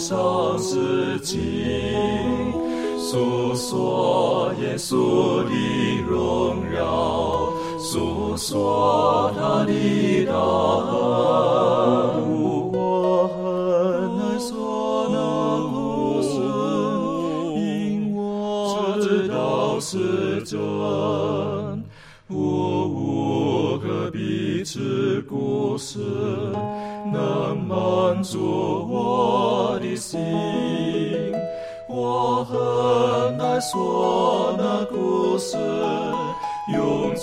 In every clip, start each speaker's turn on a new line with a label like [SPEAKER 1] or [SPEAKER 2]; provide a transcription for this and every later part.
[SPEAKER 1] 上事情，诉说耶稣的荣耀，诉说他的大恩。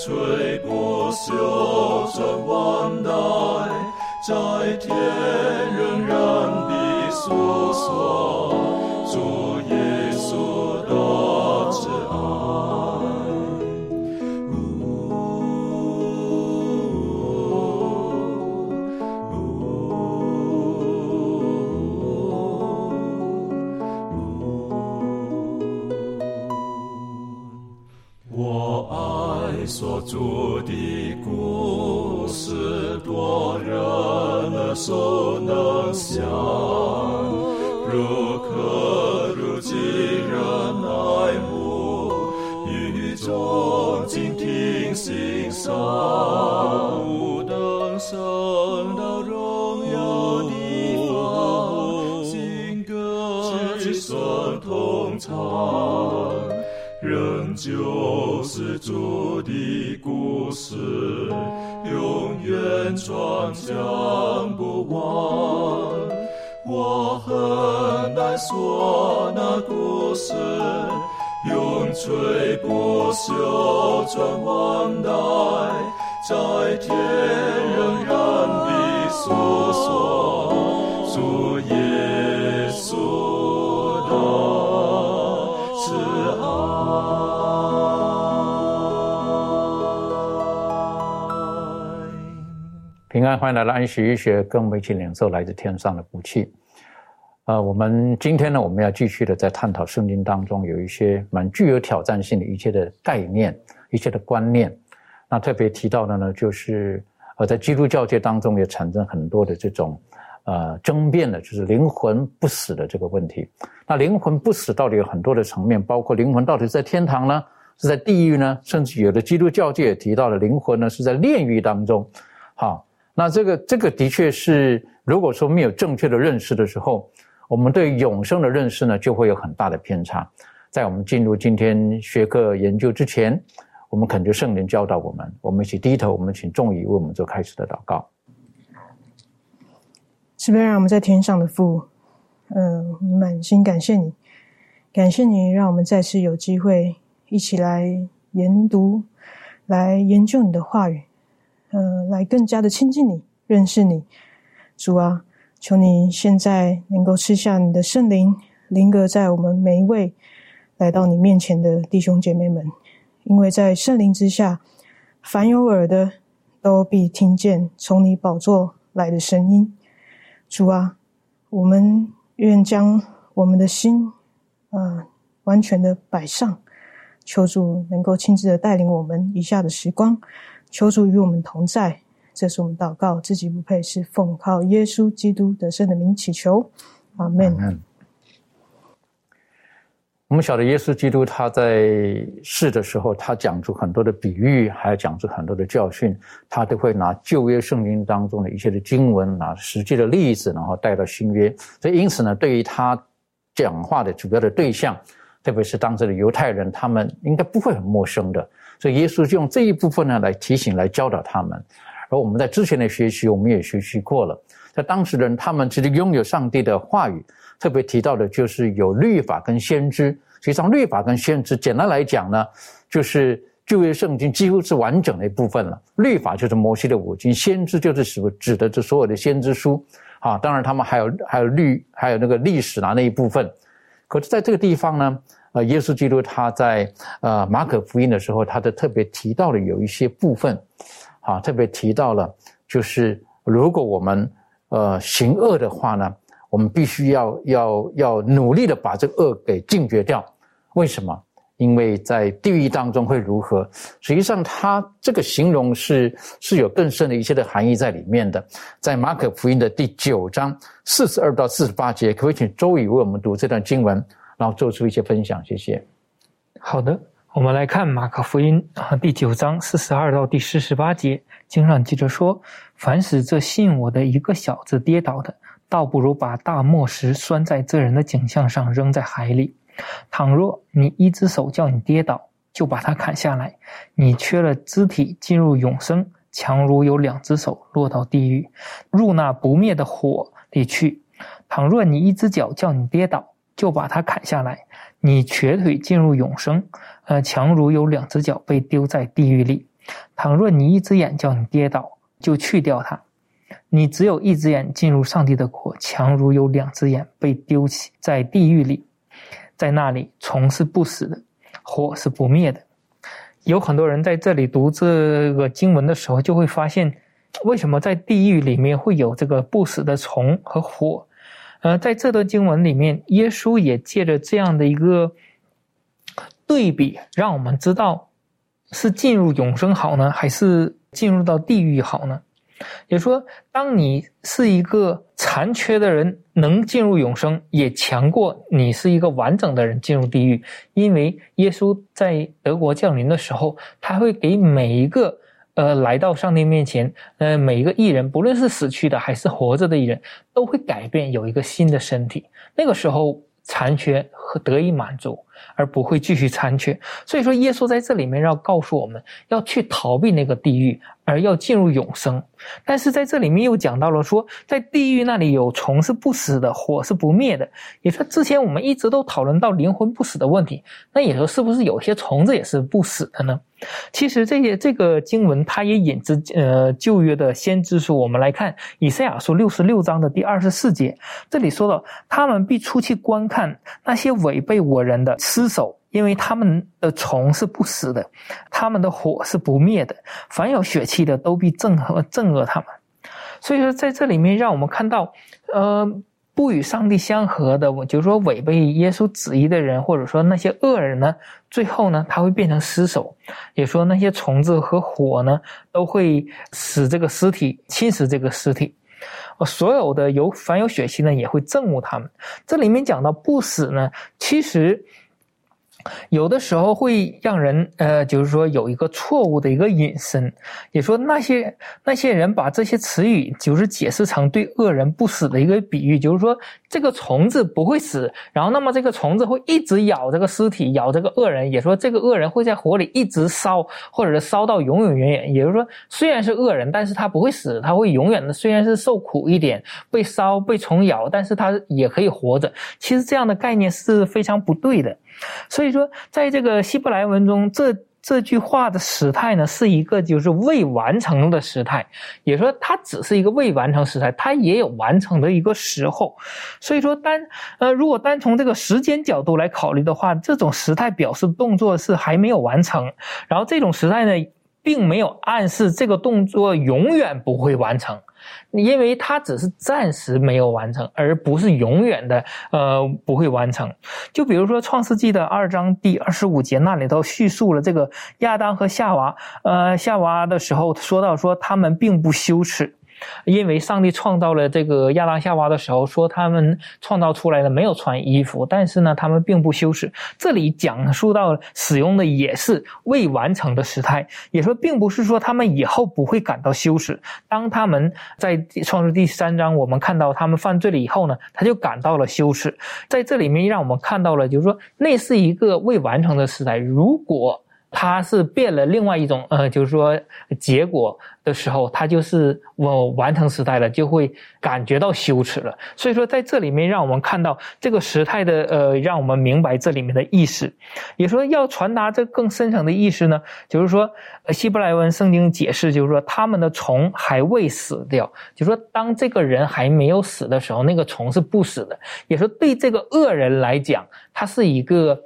[SPEAKER 1] 吹波袖珍万代，在天仍然的诉说主唱，仍旧是主的。故事永远传讲不完，我很难说那故事永垂
[SPEAKER 2] 欢迎来到安息医学，跟我们一起领受来自天上的福气。呃，我们今天呢，我们要继续的在探讨圣经当中有一些蛮具有挑战性的一切的概念、一切的观念。那特别提到的呢，就是呃，在基督教界当中也产生很多的这种呃争辩的，就是灵魂不死的这个问题。那灵魂不死到底有很多的层面，包括灵魂到底是在天堂呢，是在地狱呢？甚至有的基督教界也提到了灵魂呢是在炼狱当中。好。那这个这个的确是，如果说没有正确的认识的时候，我们对永生的认识呢就会有很大的偏差。在我们进入今天学科研究之前，我们恳求圣灵教导我们，我们一起低头，我们请众语为我们做开始的祷告。
[SPEAKER 3] 是不是让我们在天上的父，嗯，满心感谢你，感谢你让我们再次有机会一起来研读、来研究你的话语。呃，来更加的亲近你，认识你，主啊，求你现在能够吃下你的圣灵，灵格在我们每一位来到你面前的弟兄姐妹们，因为在圣灵之下，凡有耳的都必听见从你宝座来的声音。主啊，我们愿将我们的心，呃，完全的摆上，求主能够亲自的带领我们以下的时光。求主与我们同在，这是我们祷告，自己不配，是奉靠耶稣基督得胜的名祈求，阿门。
[SPEAKER 2] 我们晓得耶稣基督他在世的时候，他讲出很多的比喻，还讲出很多的教训，他都会拿旧约圣经当中的一些的经文，拿实际的例子，然后带到新约。所以因此呢，对于他讲话的主要的对象，特别是当时的犹太人，他们应该不会很陌生的。所以耶稣就用这一部分呢来提醒、来教导他们。而我们在之前的学习，我们也学习过了。在当时人，他们其实拥有上帝的话语，特别提到的就是有律法跟先知。实际上，律法跟先知，简单来讲呢，就是旧约圣经几乎是完整的一部分了。律法就是摩西的五经，先知就是指指的这所有的先知书。啊，当然他们还有还有律，还有那个历史啊那一部分。可是在这个地方呢？呃，耶稣基督他在呃马可福音的时候，他的特别提到了有一些部分，啊，特别提到了，就是如果我们呃行恶的话呢，我们必须要要要努力的把这个恶给禁绝掉。为什么？因为在地狱当中会如何？实际上，他这个形容是是有更深的一些的含义在里面的。在马可福音的第九章四十二到四十八节，可不可以请周宇为我们读这段经文，然后做出一些分享？谢谢。
[SPEAKER 4] 好的，我们来看马可福音啊第九章四十二到第四十八节，经上记着说：“凡使这信我的一个小子跌倒的，倒不如把大磨石拴在这人的颈项上，扔在海里。”倘若你一只手叫你跌倒，就把它砍下来，你缺了肢体进入永生，强如有两只手落到地狱，入那不灭的火里去。倘若你一只脚叫你跌倒，就把它砍下来，你瘸腿进入永生，呃，强如有两只脚被丢在地狱里。倘若你一只眼叫你跌倒，就去掉它，你只有一只眼进入上帝的国，强如有两只眼被丢弃在地狱里。在那里，虫是不死的，火是不灭的。有很多人在这里读这个经文的时候，就会发现，为什么在地狱里面会有这个不死的虫和火？呃，在这段经文里面，耶稣也借着这样的一个对比，让我们知道是进入永生好呢，还是进入到地狱好呢？也说，当你是一个残缺的人，能进入永生，也强过你是一个完整的人进入地狱。因为耶稣在德国降临的时候，他会给每一个呃来到上帝面前，呃每一个艺人，不论是死去的还是活着的艺人，都会改变，有一个新的身体。那个时候。残缺和得以满足，而不会继续残缺。所以说，耶稣在这里面要告诉我们要去逃避那个地狱，而要进入永生。但是在这里面又讲到了说，在地狱那里有虫是不死的，火是不灭的。也说之前我们一直都讨论到灵魂不死的问题，那也说是不是有些虫子也是不死的呢？其实这些这个经文，它也引自呃旧约的先知书。我们来看以赛亚书六十六章的第二十四节，这里说到：“他们必出去观看那些违背我人的尸首，因为他们的虫是不死的，他们的火是不灭的。凡有血气的，都必憎恶憎恶他们。”所以说，在这里面让我们看到，呃。不与上帝相合的，我就说违背耶稣旨意的人，或者说那些恶人呢，最后呢，他会变成尸首。也说那些虫子和火呢，都会使这个尸体侵蚀这个尸体。所有的有凡有血气呢，也会憎恶他们。这里面讲到不死呢，其实。有的时候会让人呃，就是说有一个错误的一个引申，也说那些那些人把这些词语就是解释成对恶人不死的一个比喻，就是说这个虫子不会死，然后那么这个虫子会一直咬这个尸体，咬这个恶人，也说这个恶人会在火里一直烧，或者是烧到永永远远。也就是说，虽然是恶人，但是他不会死，他会永远的，虽然是受苦一点，被烧被虫咬，但是他也可以活着。其实这样的概念是非常不对的。所以说，在这个希伯来文中，这这句话的时态呢，是一个就是未完成的时态，也说它只是一个未完成时态，它也有完成的一个时候。所以说，单呃，如果单从这个时间角度来考虑的话，这种时态表示动作是还没有完成，然后这种时态呢，并没有暗示这个动作永远不会完成。因为它只是暂时没有完成，而不是永远的呃不会完成。就比如说《创世纪》的二章第二十五节那里头叙述了这个亚当和夏娃，呃夏娃的时候说到说他们并不羞耻。因为上帝创造了这个亚当夏娃的时候，说他们创造出来的没有穿衣服，但是呢，他们并不羞耻。这里讲述到使用的也是未完成的时态，也说并不是说他们以后不会感到羞耻。当他们在创世第三章，我们看到他们犯罪了以后呢，他就感到了羞耻。在这里面让我们看到了，就是说那是一个未完成的时代。如果他是变了另外一种，呃，就是说结果的时候，他就是我完成时态了，就会感觉到羞耻了。所以说，在这里面让我们看到这个时态的，呃，让我们明白这里面的意思。也说要传达这更深层的意思呢，就是说，希伯来文圣经解释，就是说他们的虫还未死掉，就说当这个人还没有死的时候，那个虫是不死的。也说对这个恶人来讲，他是一个。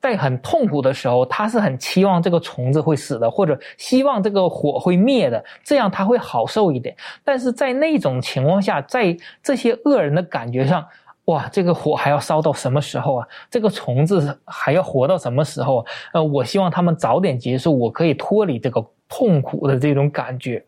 [SPEAKER 4] 在很痛苦的时候，他是很期望这个虫子会死的，或者希望这个火会灭的，这样他会好受一点。但是在那种情况下，在这些恶人的感觉上，哇，这个火还要烧到什么时候啊？这个虫子还要活到什么时候啊？呃，我希望他们早点结束，我可以脱离这个。痛苦的这种感觉，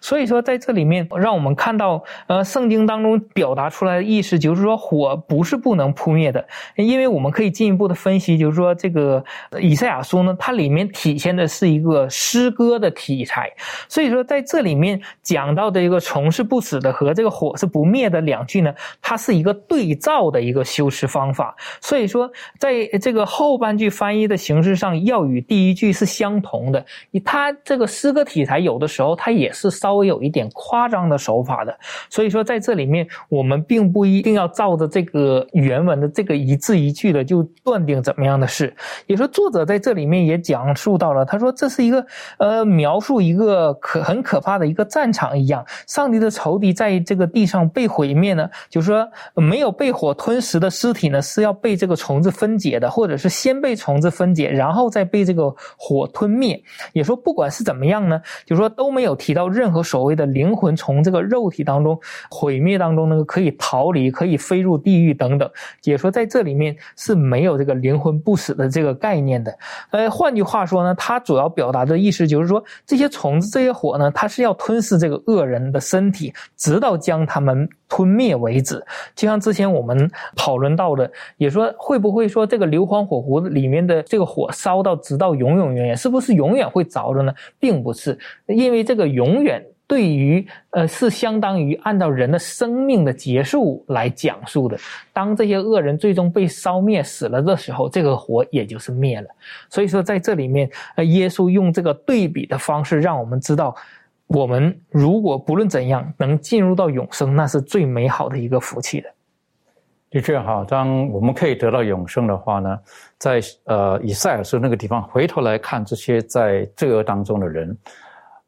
[SPEAKER 4] 所以说在这里面，让我们看到，呃，圣经当中表达出来的意思就是说，火不是不能扑灭的，因为我们可以进一步的分析，就是说这个以赛亚书呢，它里面体现的是一个诗歌的题材，所以说在这里面讲到的一个虫是不死的和这个火是不灭的两句呢，它是一个对照的一个修辞方法，所以说在这个后半句翻译的形式上要与第一句是相同的，它这个。诗歌题材有的时候它也是稍微有一点夸张的手法的，所以说在这里面我们并不一定要照着这个原文的这个一字一句的就断定怎么样的事。也说作者在这里面也讲述到了，他说这是一个呃描述一个可很可怕的一个战场一样，上帝的仇敌在这个地上被毁灭呢，就是说没有被火吞食的尸体呢是要被这个虫子分解的，或者是先被虫子分解，然后再被这个火吞灭。也说不管是怎。怎么样呢？就是说都没有提到任何所谓的灵魂从这个肉体当中毁灭当中那个可以逃离、可以飞入地狱等等。解说在这里面是没有这个灵魂不死的这个概念的。呃，换句话说呢，它主要表达的意思就是说，这些虫子、这些火呢，它是要吞噬这个恶人的身体，直到将他们。吞灭为止，就像之前我们讨论到的，也说会不会说这个硫磺火湖里面的这个火烧到直到永永远远，是不是永远会着的呢？并不是，因为这个永远对于呃是相当于按照人的生命的结束来讲述的。当这些恶人最终被烧灭死了的时候，这个火也就是灭了。所以说在这里面，呃，耶稣用这个对比的方式，让我们知道。我们如果不论怎样能进入到永生，那是最美好的一个福气的。
[SPEAKER 2] 的确哈，当我们可以得到永生的话呢，在呃以赛尔书那个地方回头来看这些在罪恶当中的人，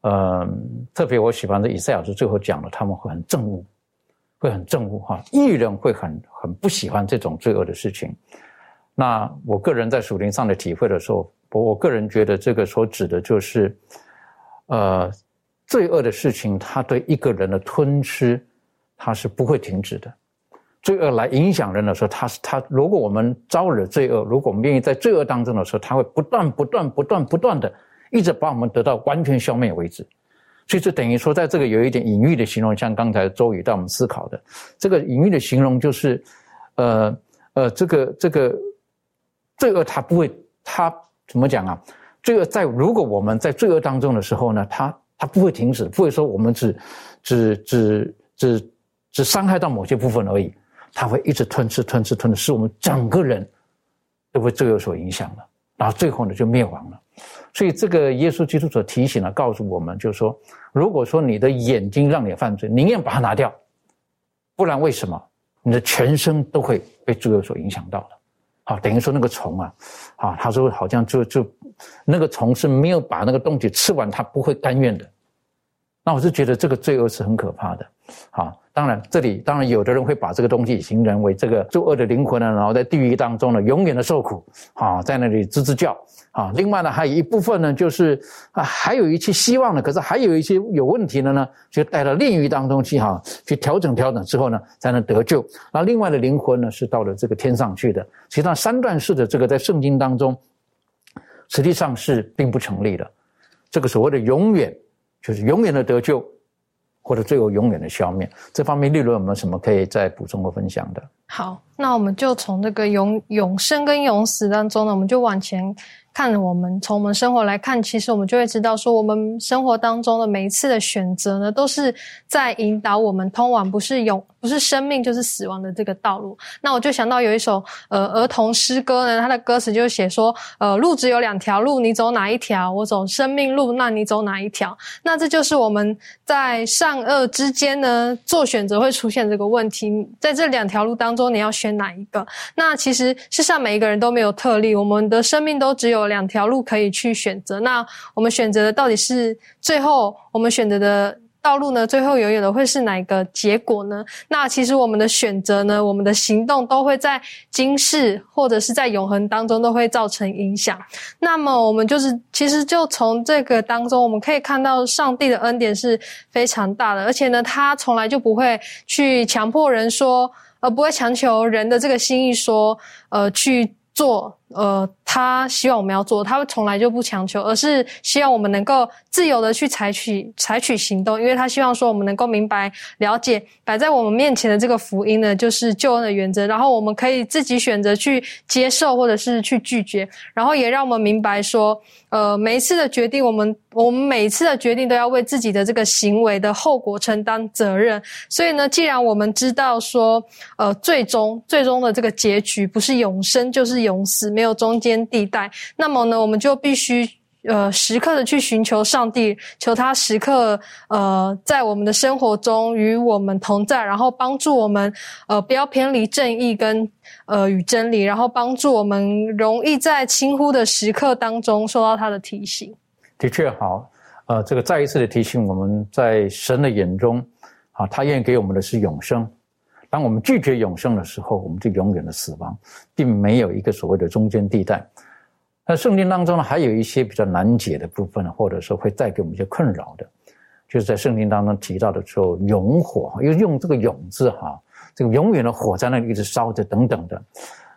[SPEAKER 2] 呃，特别我喜欢的以赛尔书最后讲了，他们会很憎恶，会很憎恶哈，艺人会很很不喜欢这种罪恶的事情。那我个人在属灵上的体会的时候，我我个人觉得这个所指的就是，呃。罪恶的事情，它对一个人的吞吃，它是不会停止的。罪恶来影响人的时候，它是它。如果我们招惹罪恶，如果我们愿意在罪恶当中的时候，它会不断、不断、不断、不断的，一直把我们得到完全消灭为止。所以，这等于说，在这个有一点隐喻的形容，像刚才周宇带我们思考的，这个隐喻的形容就是，呃呃，这个这个罪恶它不会，它怎么讲啊？罪恶在如果我们在罪恶当中的时候呢，它。它不会停止，不会说我们只、只、只、只、只伤害到某些部分而已，它会一直吞吃、吞吃、吞吃，使我们整个人都会罪恶所影响了，然后最后呢就灭亡了。所以这个耶稣基督所提醒了，告诉我们，就是说，如果说你的眼睛让你犯罪，宁愿把它拿掉，不然为什么你的全身都会被罪恶所影响到了？好，等于说那个虫啊，啊，他说好像就就。那个虫是没有把那个东西吃完，它不会甘愿的。那我是觉得这个罪恶是很可怕的。好，当然这里当然有的人会把这个东西形容为这个作恶的灵魂呢，然后在地狱当中呢永远的受苦啊，在那里吱吱叫啊。另外呢，还有一部分呢，就是啊，还有一些希望呢，可是还有一些有问题的呢，就带到炼狱当中去哈，去调整调整之后呢，才能得救。那另外的灵魂呢，是到了这个天上去的。实际上三段式的这个在圣经当中。实际上是并不成立的，这个所谓的永远，就是永远的得救，或者最后永远的消灭。这方面，例如有没有什么可以再补充和分享的？
[SPEAKER 5] 好，那我们就从这个永永生跟永死当中呢，我们就往前。看我们从我们生活来看，其实我们就会知道，说我们生活当中的每一次的选择呢，都是在引导我们通往不是永不是生命就是死亡的这个道路。那我就想到有一首呃儿童诗歌呢，它的歌词就写说，呃路只有两条路，你走哪一条？我走生命路，那你走哪一条？那这就是我们在善恶之间呢做选择会出现这个问题，在这两条路当中，你要选哪一个？那其实世上每一个人都没有特例，我们的生命都只有。两条路可以去选择，那我们选择的到底是最后我们选择的道路呢？最后永远的会是哪个结果呢？那其实我们的选择呢，我们的行动都会在今世或者是在永恒当中都会造成影响。那么我们就是其实就从这个当中，我们可以看到上帝的恩典是非常大的，而且呢，他从来就不会去强迫人说。而不会强求人的这个心意说，呃，去做。呃，他希望我们要做，他从来就不强求，而是希望我们能够自由的去采取采取行动，因为他希望说我们能够明白了解摆在我们面前的这个福音呢，就是救恩的原则，然后我们可以自己选择去接受或者是去拒绝，然后也让我们明白说，呃，每一次的决定，我们我们每一次的决定都要为自己的这个行为的后果承担责任。所以呢，既然我们知道说，呃，最终最终的这个结局不是永生就是永死，没。有中间地带，那么呢，我们就必须呃时刻的去寻求上帝，求他时刻呃在我们的生活中与我们同在，然后帮助我们呃不要偏离正义跟呃与真理，然后帮助我们容易在轻忽的时刻当中受到他的提醒。
[SPEAKER 2] 的确好，呃，这个再一次的提醒我们在神的眼中，啊，他愿意给我们的是永生。当我们拒绝永生的时候，我们就永远的死亡，并没有一个所谓的中间地带。那圣经当中呢，还有一些比较难解的部分，或者说会带给我们一些困扰的，就是在圣经当中提到的时候，永火，又用这个“永”字哈，这个永远的火在那里一直烧着等等的。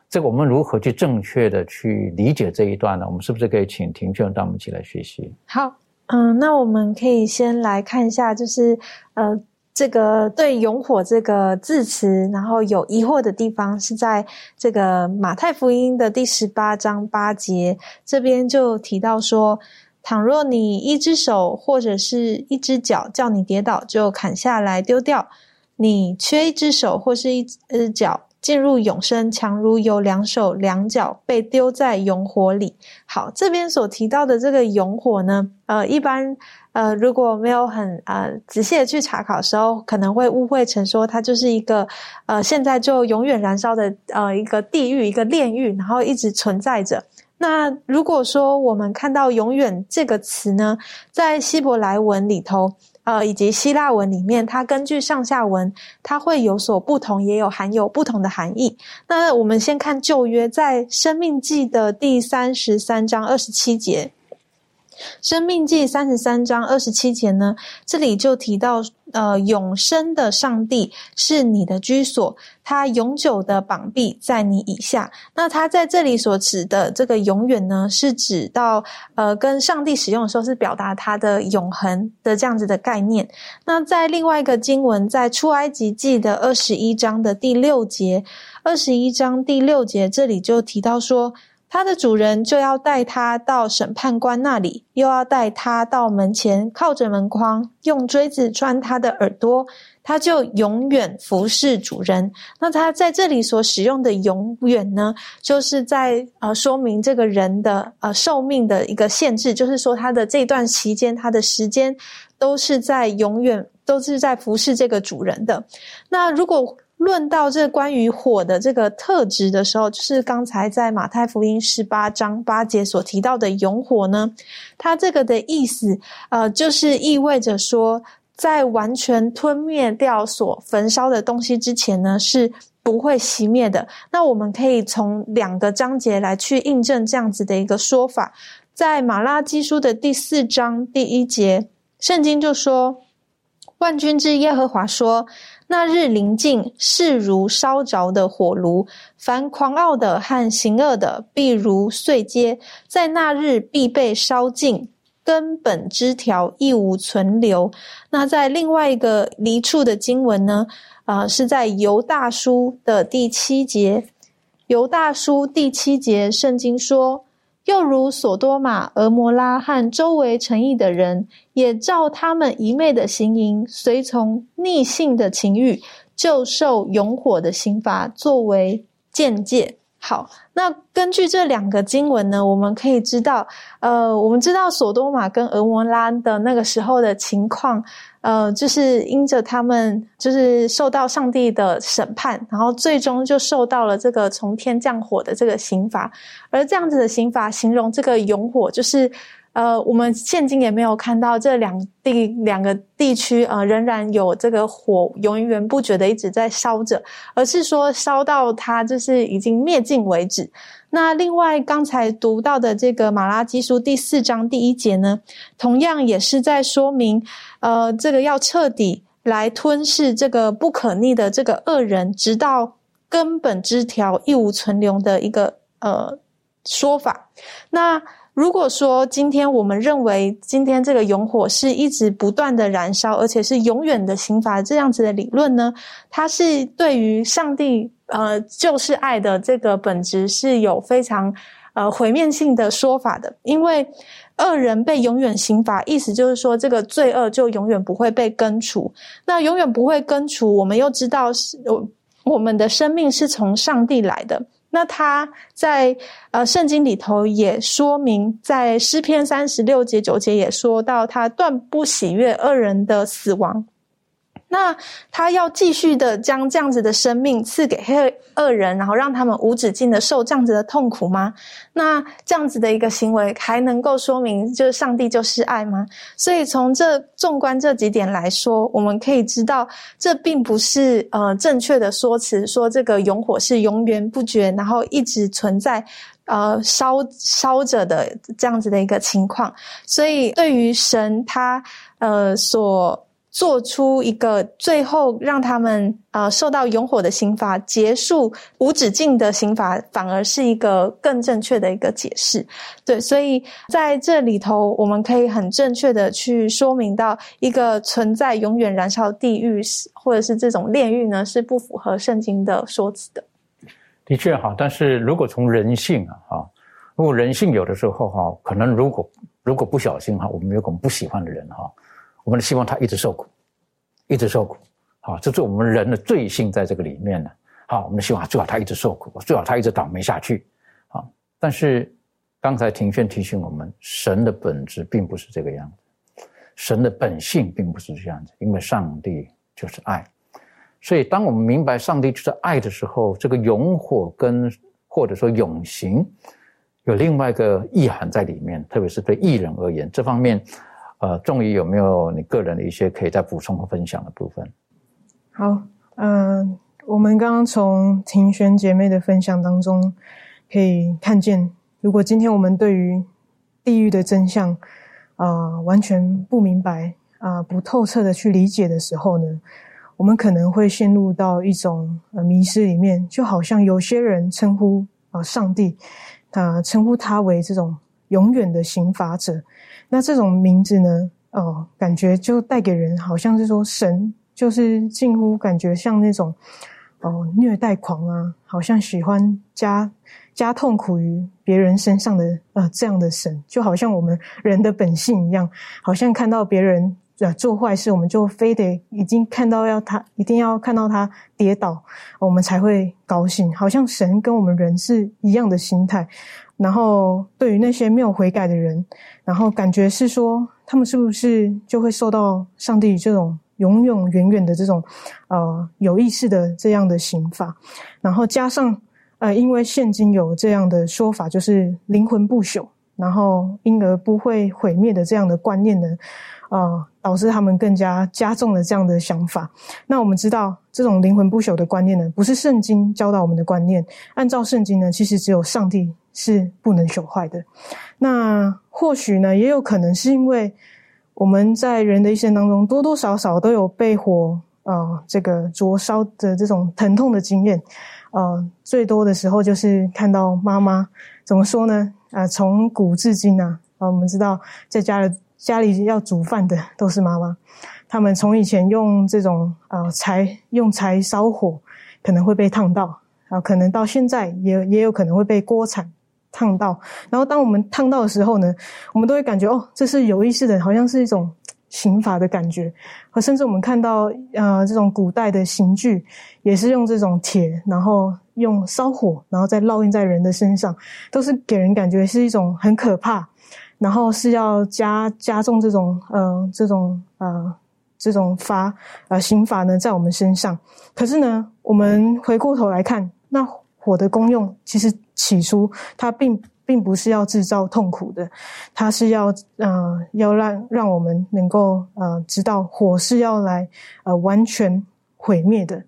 [SPEAKER 2] 这个我们如何去正确的去理解这一段呢？我们是不是可以请庭训带我们一起来学习？
[SPEAKER 6] 好，嗯，那我们可以先来看一下，就是呃。这个对“勇火”这个字词，然后有疑惑的地方，是在这个马太福音的第十八章八节这边就提到说：“倘若你一只手或者是一只脚叫你跌倒，就砍下来丢掉；你缺一只手或是一只脚。”进入永生，强如有两手两脚被丢在永火里。好，这边所提到的这个永火呢，呃，一般呃如果没有很呃仔细的去查考的时候，可能会误会成说它就是一个呃现在就永远燃烧的呃一个地狱一个炼狱，然后一直存在着。那如果说我们看到“永远”这个词呢，在希伯来文里头。呃，以及希腊文里面，它根据上下文，它会有所不同，也有含有不同的含义。那我们先看旧约，在生命记的第三十三章二十七节。生命记三十三章二十七节呢，这里就提到，呃，永生的上帝是你的居所，他永久的绑臂在你以下。那他在这里所指的这个永远呢，是指到，呃，跟上帝使用的时候是表达他的永恒的这样子的概念。那在另外一个经文，在出埃及记的二十一章的第六节，二十一章第六节这里就提到说。他的主人就要带他到审判官那里，又要带他到门前，靠着门框，用锥子穿他的耳朵，他就永远服侍主人。那他在这里所使用的“永远”呢，就是在呃说明这个人的呃寿命的一个限制，就是说他的这段期间，他的时间都是在永远都是在服侍这个主人的。那如果论到这关于火的这个特质的时候，就是刚才在马太福音十八章八节所提到的永火呢，它这个的意思，呃，就是意味着说，在完全吞灭掉所焚烧的东西之前呢，是不会熄灭的。那我们可以从两个章节来去印证这样子的一个说法，在马拉基书的第四章第一节，圣经就说：“万军之耶和华说。”那日临近，势如烧着的火炉。凡狂傲的和行恶的，必如碎秸，在那日必被烧尽，根本枝条亦无存留。那在另外一个离处的经文呢？啊，是在犹大书的第七节。犹大书第七节，圣经说。又如索多玛、俄摩拉和周围城邑的人，也照他们一昧的行淫，随从逆性的情欲，就受永火的刑罚作为见解。好，那根据这两个经文呢，我们可以知道，呃，我们知道索多玛跟俄摩拉的那个时候的情况。呃，就是因着他们就是受到上帝的审判，然后最终就受到了这个从天降火的这个刑罚，而这样子的刑罚形容这个永火，就是呃，我们现今也没有看到这两地两个地区呃仍然有这个火源源不绝的一直在烧着，而是说烧到它就是已经灭尽为止。那另外刚才读到的这个马拉基书第四章第一节呢，同样也是在说明，呃，这个要彻底来吞噬这个不可逆的这个恶人，直到根本枝条一无存留的一个呃说法。那如果说今天我们认为今天这个永火是一直不断的燃烧，而且是永远的刑罚这样子的理论呢，它是对于上帝呃就是爱的这个本质是有非常呃毁灭性的说法的，因为恶人被永远刑罚，意思就是说这个罪恶就永远不会被根除，那永远不会根除，我们又知道是我们的生命是从上帝来的。那他在呃圣经里头也说明，在诗篇三十六节九节也说到，他断不喜悦恶人的死亡。那他要继续的将这样子的生命赐给黑恶人，然后让他们无止境的受这样子的痛苦吗？那这样子的一个行为还能够说明就是上帝就是爱吗？所以从这纵观这几点来说，我们可以知道这并不是呃正确的说辞，说这个永火是永远不绝，然后一直存在呃烧烧着的这样子的一个情况。所以对于神他呃所。做出一个最后让他们呃受到永火的刑罚，结束无止境的刑罚，反而是一个更正确的一个解释。对，所以在这里头，我们可以很正确的去说明到一个存在永远燃烧地狱，或者是这种炼狱呢，是不符合圣经的说辞的。
[SPEAKER 2] 的确哈，但是如果从人性啊哈，如果人性有的时候哈，可能如果如果不小心哈，我们有我们不喜欢的人哈。我们希望他一直受苦，一直受苦，好，这是我们人的罪性在这个里面呢。好，我们希望最好他一直受苦，最好他一直倒霉下去。好，但是刚才庭轩提醒我们，神的本质并不是这个样子，神的本性并不是这样子，因为上帝就是爱。所以，当我们明白上帝就是爱的时候，这个永火跟或者说永行有另外一个意涵在里面，特别是对艺人而言，这方面。呃，仲宇有没有你个人的一些可以再补充和分享的部分？
[SPEAKER 3] 好，嗯，我们刚刚从庭轩姐妹的分享当中可以看见，如果今天我们对于地狱的真相啊完全不明白啊不透彻的去理解的时候呢，我们可能会陷入到一种呃迷失里面，就好像有些人称呼啊上帝，啊称呼他为这种永远的刑罚者。那这种名字呢？哦，感觉就带给人好像是说神就是近乎感觉像那种哦虐待狂啊，好像喜欢加加痛苦于别人身上的呃这样的神，就好像我们人的本性一样，好像看到别人呃做坏事，我们就非得已经看到要他一定要看到他跌倒，我们才会高兴，好像神跟我们人是一样的心态。然后，对于那些没有悔改的人，然后感觉是说，他们是不是就会受到上帝这种永永远远的这种，呃，有意识的这样的刑罚？然后加上，呃，因为现今有这样的说法，就是灵魂不朽，然后因而不会毁灭的这样的观念呢，呃，导致他们更加加重了这样的想法。那我们知道，这种灵魂不朽的观念呢，不是圣经教导我们的观念。按照圣经呢，其实只有上帝。是不能朽坏的。那或许呢，也有可能是因为我们在人的一生当中，多多少少都有被火啊这个灼烧的这种疼痛的经验。呃，最多的时候就是看到妈妈怎么说呢？啊，从古至今呢，啊，我们知道在家里家里要煮饭的都是妈妈，他们从以前用这种啊柴用柴烧火，可能会被烫到啊，可能到现在也也有可能会被锅铲。烫到，然后当我们烫到的时候呢，我们都会感觉哦，这是有意识的，好像是一种刑罚的感觉。和甚至我们看到呃这种古代的刑具，也是用这种铁，然后用烧火，然后再烙印在人的身上，都是给人感觉是一种很可怕，然后是要加加重这种呃这种呃这种罚呃刑罚呢在我们身上。可是呢，我们回过头来看，那火的功用其实。起初，它并并不是要制造痛苦的，它是要呃要让让我们能够呃知道火是要来呃完全毁灭的，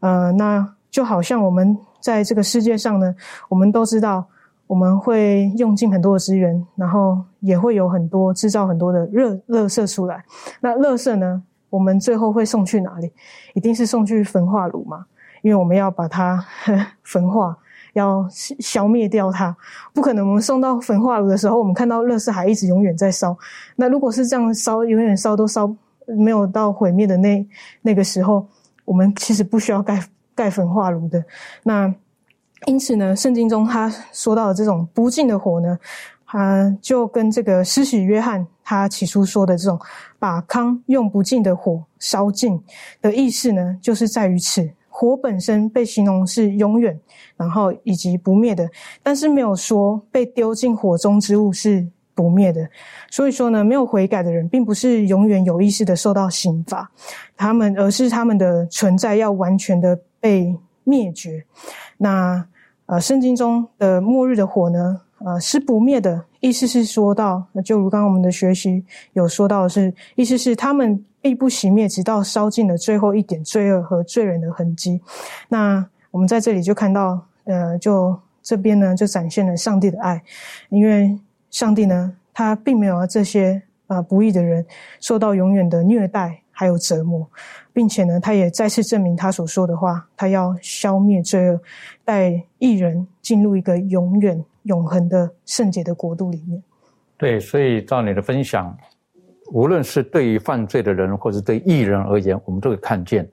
[SPEAKER 3] 呃，那就好像我们在这个世界上呢，我们都知道我们会用尽很多的资源，然后也会有很多制造很多的热热色出来。那热色呢，我们最后会送去哪里？一定是送去焚化炉嘛？因为我们要把它呵 焚化，要消消灭掉它。不可能，我们送到焚化炉的时候，我们看到乐色还一直永远在烧。那如果是这样烧，永远烧都烧没有到毁灭的那那个时候，我们其实不需要盖盖焚化炉的。那因此呢，圣经中他说到的这种不尽的火呢。啊，就跟这个施洗约翰他起初说的这种把糠用不尽的火烧尽的意思呢，就是在于此火本身被形容是永远，然后以及不灭的，但是没有说被丢进火中之物是不灭的。所以说呢，没有悔改的人，并不是永远有意识的受到刑罚，他们而是他们的存在要完全的被灭绝。那呃，圣经中的末日的火呢？呃，是不灭的意思是说到，就如刚刚我们的学习有说到的是，意思是他们必不熄灭，直到烧尽了最后一点罪恶和罪人的痕迹。那我们在这里就看到，呃，就这边呢，就展现了上帝的爱，因为上帝呢，他并没有这些啊不义的人受到永远的虐待还有折磨，并且呢，他也再次证明他所说的话，他要消灭罪恶，带义人进入一个永远。永恒的圣洁的国度里面，
[SPEAKER 2] 对，所以照你的分享，无论是对于犯罪的人，或者对艺人而言，我们都会看见，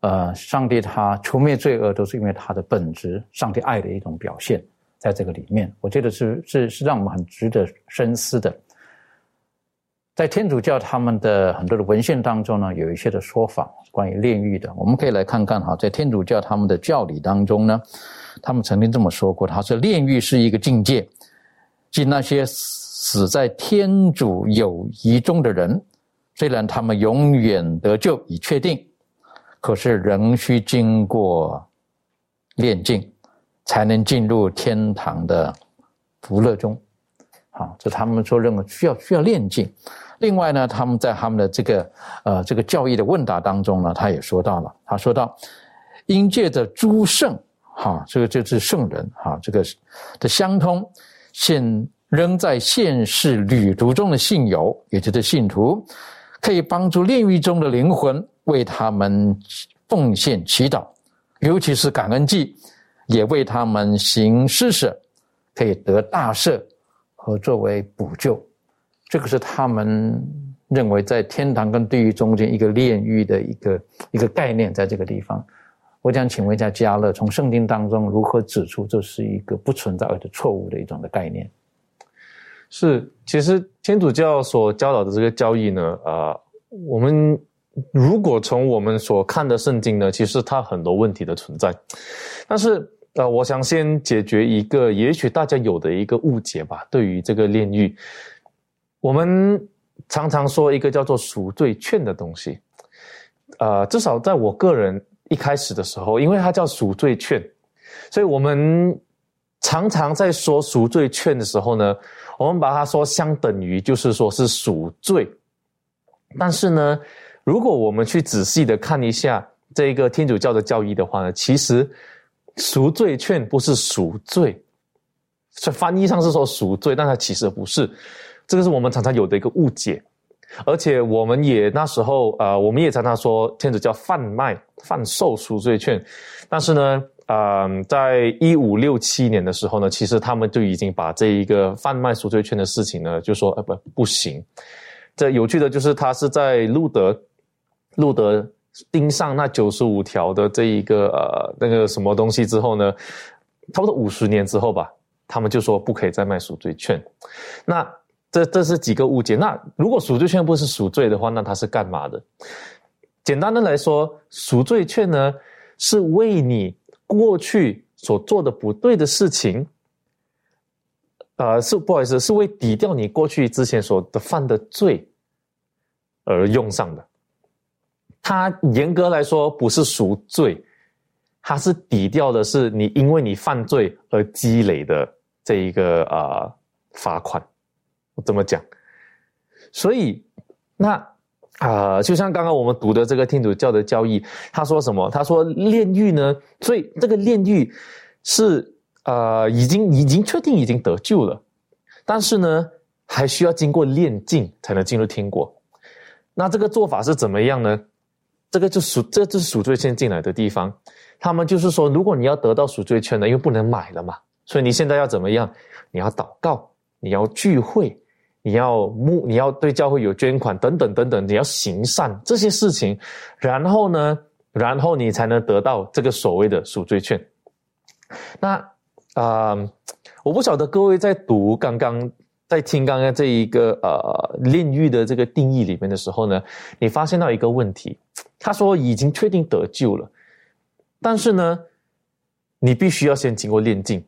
[SPEAKER 2] 呃，上帝他除灭罪恶，都是因为他的本质，上帝爱的一种表现，在这个里面，我觉得是是是让我们很值得深思的。在天主教他们的很多的文献当中呢，有一些的说法关于炼狱的，我们可以来看看哈，在天主教他们的教理当中呢。他们曾经这么说过：“他说，炼狱是一个境界，即那些死在天主友谊中的人，虽然他们永远得救已确定，可是仍需经过炼境，才能进入天堂的福乐中。好，这他们说认为需要需要炼境。另外呢，他们在他们的这个呃这个教义的问答当中呢，他也说到了，他说到，应借着诸圣。”哈，这个就是圣人哈，这个的相通，现仍在现世旅途中的信友，也就是信徒，可以帮助炼狱中的灵魂，为他们奉献祈祷，尤其是感恩祭，也为他们行施舍，可以得大赦和作为补救。这个是他们认为在天堂跟地狱中间一个炼狱的一个一个概念，在这个地方。我想请问一下嘉乐，从圣经当中如何指出这是一个不存在的错误的一种的概念？
[SPEAKER 7] 是，其实天主教所教导的这个教义呢，呃，我们如果从我们所看的圣经呢，其实它很多问题的存在。但是，呃，我想先解决一个也许大家有的一个误解吧，对于这个炼狱，我们常常说一个叫做赎罪券的东西，呃，至少在我个人。一开始的时候，因为它叫赎罪券，所以我们常常在说赎罪券的时候呢，我们把它说相等于就是说是赎罪。但是呢，如果我们去仔细的看一下这一个天主教的教义的话呢，其实赎罪券不是赎罪，在翻译上是说赎罪，但它其实不是。这个是我们常常有的一个误解。而且我们也那时候，呃，我们也常常说天主教贩卖、贩售赎罪券，但是呢，呃，在一五六七年的时候呢，其实他们就已经把这一个贩卖赎罪券的事情呢，就说呃不不行。这有趣的就是他是在路德，路德盯上那九十五条的这一个呃那个什么东西之后呢，差不多五十年之后吧，他们就说不可以再卖赎罪券。那。这这是几个误解。那如果赎罪券不是赎罪的话，那它是干嘛的？简单的来说，赎罪券呢是为你过去所做的不对的事情，呃，是不好意思，是为抵掉你过去之前所犯的罪而用上的。它严格来说不是赎罪，它是抵掉的是你因为你犯罪而积累的这一个呃罚款。我怎么讲？所以，那啊，就像刚刚我们读的这个天主教的教义，他说什么？他说炼狱呢？所以这个炼狱是呃，已经已经确定已经得救了，但是呢，还需要经过炼境才能进入天国。那这个做法是怎么样呢？这个就赎，这就是赎罪券进来的地方。他们就是说，如果你要得到赎罪券呢，因为不能买了嘛，所以你现在要怎么样？你要祷告，你要聚会，你要募，你要对教会有捐款等等等等，你要行善这些事情，然后呢，然后你才能得到这个所谓的赎罪券。那啊，我不晓得各位在读刚刚在听刚刚这一个呃炼狱的这个定义里面的时候呢，你发现到一个问题，他说已经确定得救了。但是呢，你必须要先经过炼境，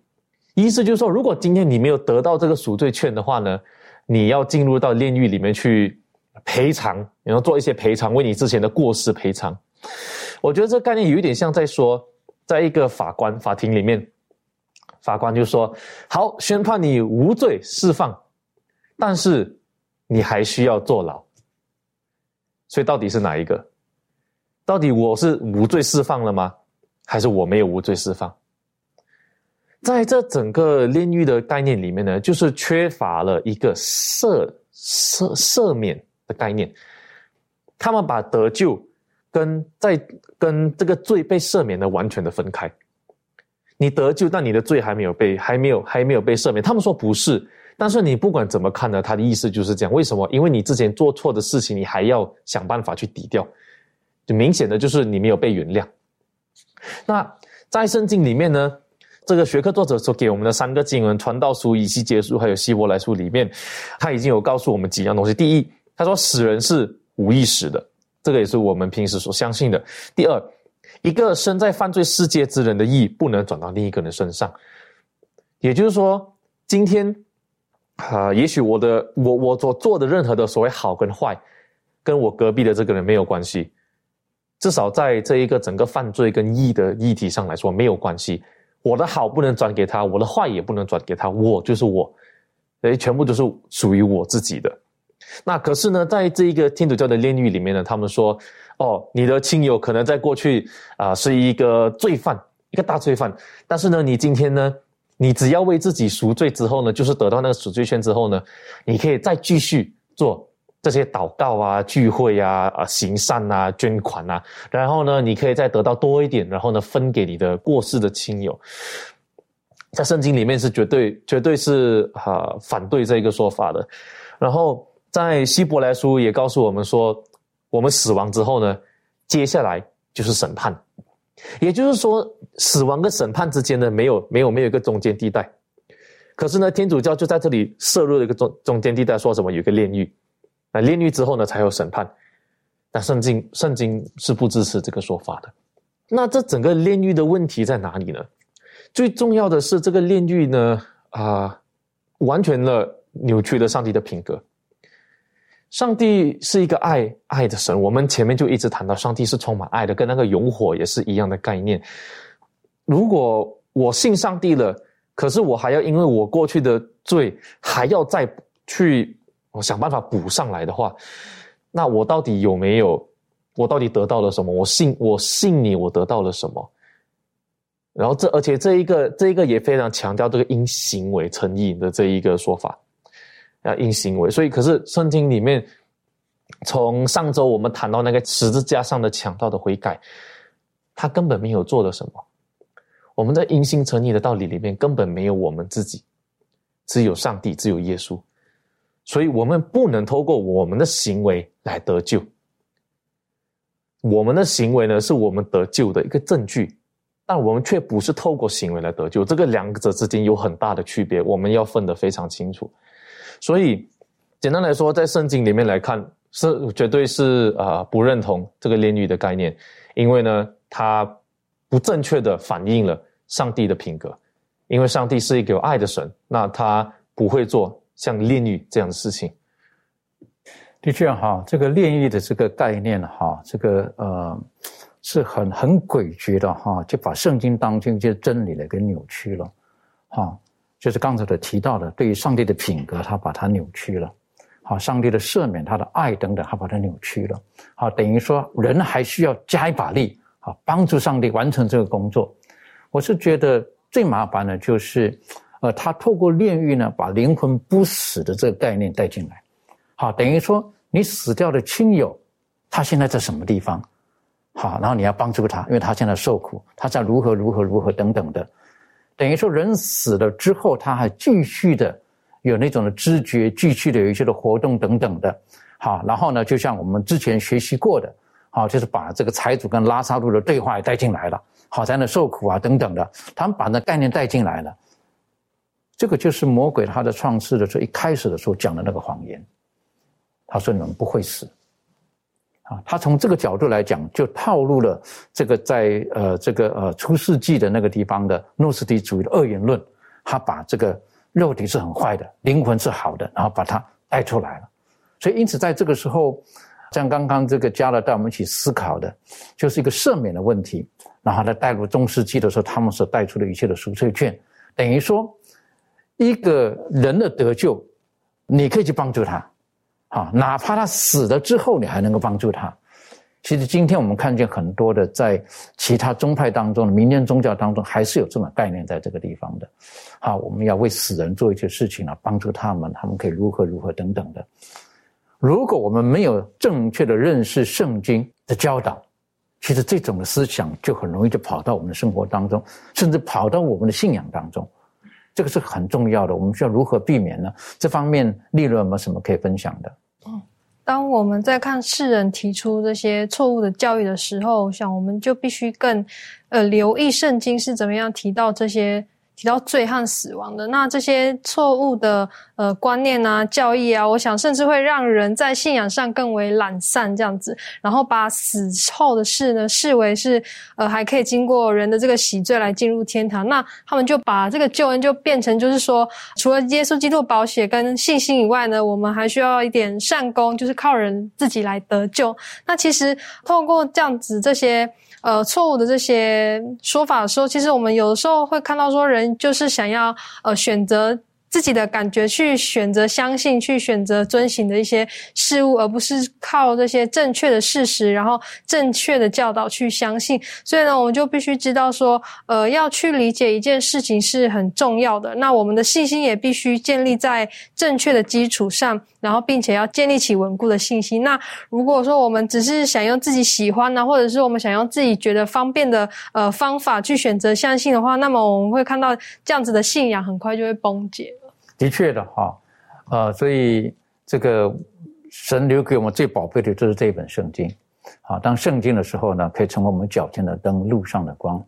[SPEAKER 7] 意思就是说，如果今天你没有得到这个赎罪券的话呢，你要进入到炼狱里面去赔偿，然后做一些赔偿，为你之前的过失赔偿。我觉得这概念有一点像在说，在一个法官法庭里面，法官就说：“好，宣判你无罪释放，但是你还需要坐牢。”所以到底是哪一个？到底我是无罪释放了吗？还是我没有无罪释放，在这整个炼狱的概念里面呢，就是缺乏了一个赦赦赦免的概念。他们把得救跟在跟这个罪被赦免的完全的分开。你得救，但你的罪还没有被还没有还没有被赦免。他们说不是，但是你不管怎么看呢，他的意思就是这样。为什么？因为你之前做错的事情，你还要想办法去抵掉，就明显的就是你没有被原谅。那在圣经里面呢，这个学科作者所给我们的三个经文《传道书》《以西结书》还有《希伯来书》里面，他已经有告诉我们几样东西。第一，他说死人是无意识的，这个也是我们平时所相信的。第二，一个身在犯罪世界之人的义不能转到另一个人身上，也就是说，今天啊，也许我的我我所做的任何的所谓好跟坏，跟我隔壁的这个人没有关系。至少在这一个整个犯罪跟义的议题上来说没有关系，我的好不能转给他，我的坏也不能转给他，我就是我，哎，全部都是属于我自己的。那可是呢，在这一个天主教的炼狱里面呢，他们说，哦，你的亲友可能在过去啊是一个罪犯，一个大罪犯，但是呢，你今天呢，你只要为自己赎罪之后呢，就是得到那个赎罪券之后呢，你可以再继续做。这些祷告啊、聚会啊、啊行善啊、捐款啊，然后呢，你可以再得到多一点，然后呢，分给你的过世的亲友。在圣经里面是绝对、绝对是哈反对这个说法的。然后在希伯来书也告诉我们说，我们死亡之后呢，接下来就是审判。也就是说，死亡跟审判之间呢，没有、没有、没有一个中间地带。可是呢，天主教就在这里设入了一个中中间地带，说什么有一个炼狱。那炼狱之后呢，才有审判。那圣经圣经是不支持这个说法的。那这整个炼狱的问题在哪里呢？最重要的是，这个炼狱呢，啊，完全的扭曲了上帝的品格。上帝是一个爱爱的神，我们前面就一直谈到，上帝是充满爱的，跟那个永火也是一样的概念。如果我信上帝了，可是我还要因为我过去的罪，还要再去。我想办法补上来的话，那我到底有没有？我到底得到了什么？我信，我信你，我得到了什么？然后这，而且这一个，这一个也非常强调这个因行为成义的这一个说法，啊，因行为。所以，可是圣经里面，从上周我们谈到那个十字架上的强盗的悔改，他根本没有做了什么。我们在因信成义的道理里面，根本没有我们自己，只有上帝，只有耶稣。所以我们不能透过我们的行为来得救。我们的行为呢，是我们得救的一个证据，但我们却不是透过行为来得救。这个两者之间有很大的区别，我们要分得非常清楚。所以，简单来说，在圣经里面来看，是绝对是啊不认同这个炼狱的概念，因为呢，它不正确的反映了上帝的品格。因为上帝是一个有爱的神，那他不会做。像炼狱这样的事情，
[SPEAKER 2] 的确哈，这个炼狱的这个概念哈，这个呃是很很诡谲的哈，就把圣经当中这些真理呢给扭曲了，哈，就是刚才的提到的，对于上帝的品格，他把它扭曲了，好，上帝的赦免、他的爱等等，他把它扭曲了，好，等于说人还需要加一把力，好，帮助上帝完成这个工作。我是觉得最麻烦的就是。呃，他透过炼狱呢，把灵魂不死的这个概念带进来，好，等于说你死掉的亲友，他现在在什么地方？好，然后你要帮助他，因为他现在受苦，他在如何如何如何等等的，等于说人死了之后，他还继续的有那种的知觉，继续的有一些的活动等等的。好，然后呢，就像我们之前学习过的，好，就是把这个财主跟拉萨路的对话也带进来了，好在那受苦啊等等的，他们把那概念带进来了。这个就是魔鬼他的创世的时候一开始的时候讲的那个谎言，他说你们不会死。啊，他从这个角度来讲，就套路了这个在呃这个呃初世纪的那个地方的诺斯底主义的二元论，他把这个肉体是很坏的，灵魂是好的，然后把它带出来了。所以因此在这个时候，像刚刚这个加勒带我们一起思考的，就是一个赦免的问题。然后他带入中世纪的时候，他们所带出的一切的赎罪券，等于说一个人的得救，你可以去帮助他。啊，哪怕他死了之后，你还能够帮助他。其实今天我们看见很多的在其他宗派当中的民间宗教当中，还是有这种概念在这个地方的。好，我们要为死人做一些事情啊，帮助他们，他们可以如何如何等等的。如果我们没有正确的认识圣经的教导，其实这种的思想就很容易就跑到我们的生活当中，甚至跑到我们的信仰当中。这个是很重要的，我们需要如何避免呢？这方面利润有没有什么可以分享的？
[SPEAKER 5] 嗯，当我们在看世人提出这些错误的教育的时候，我想我们就必须更呃留意圣经是怎么样提到这些。提到罪和死亡的那这些错误的呃观念啊、教义啊，我想甚至会让人在信仰上更为懒散这样子，然后把死后的事呢视为是呃还可以经过人的这个洗罪来进入天堂。那他们就把这个救恩就变成就是说，除了耶稣基督保险跟信心以外呢，我们还需要一点善功，就是靠人自己来得救。那其实透过这样子这些。呃，错误的这些说法的时候，其实我们有的时候会看到说，人就是想要呃选择。自己的感觉去选择相信、去选择遵行的一些事物，而不是靠这些正确的事实，然后正确的教导去相信。所以呢，我们就必须知道说，呃，要去理解一件事情是很重要的。那我们的信心也必须建立在正确的基础上，然后并且要建立起稳固的信心。那如果说我们只是想用自己喜欢呢，或者是我们想用自己觉得方便的呃方法去选择相信的话，那么我们会看到这样子的信仰很快就会崩解。
[SPEAKER 2] 的确的哈，呃，所以这个神留给我们最宝贝的就是这本圣经，好，当圣经的时候呢，可以成为我们脚前的灯，路上的光。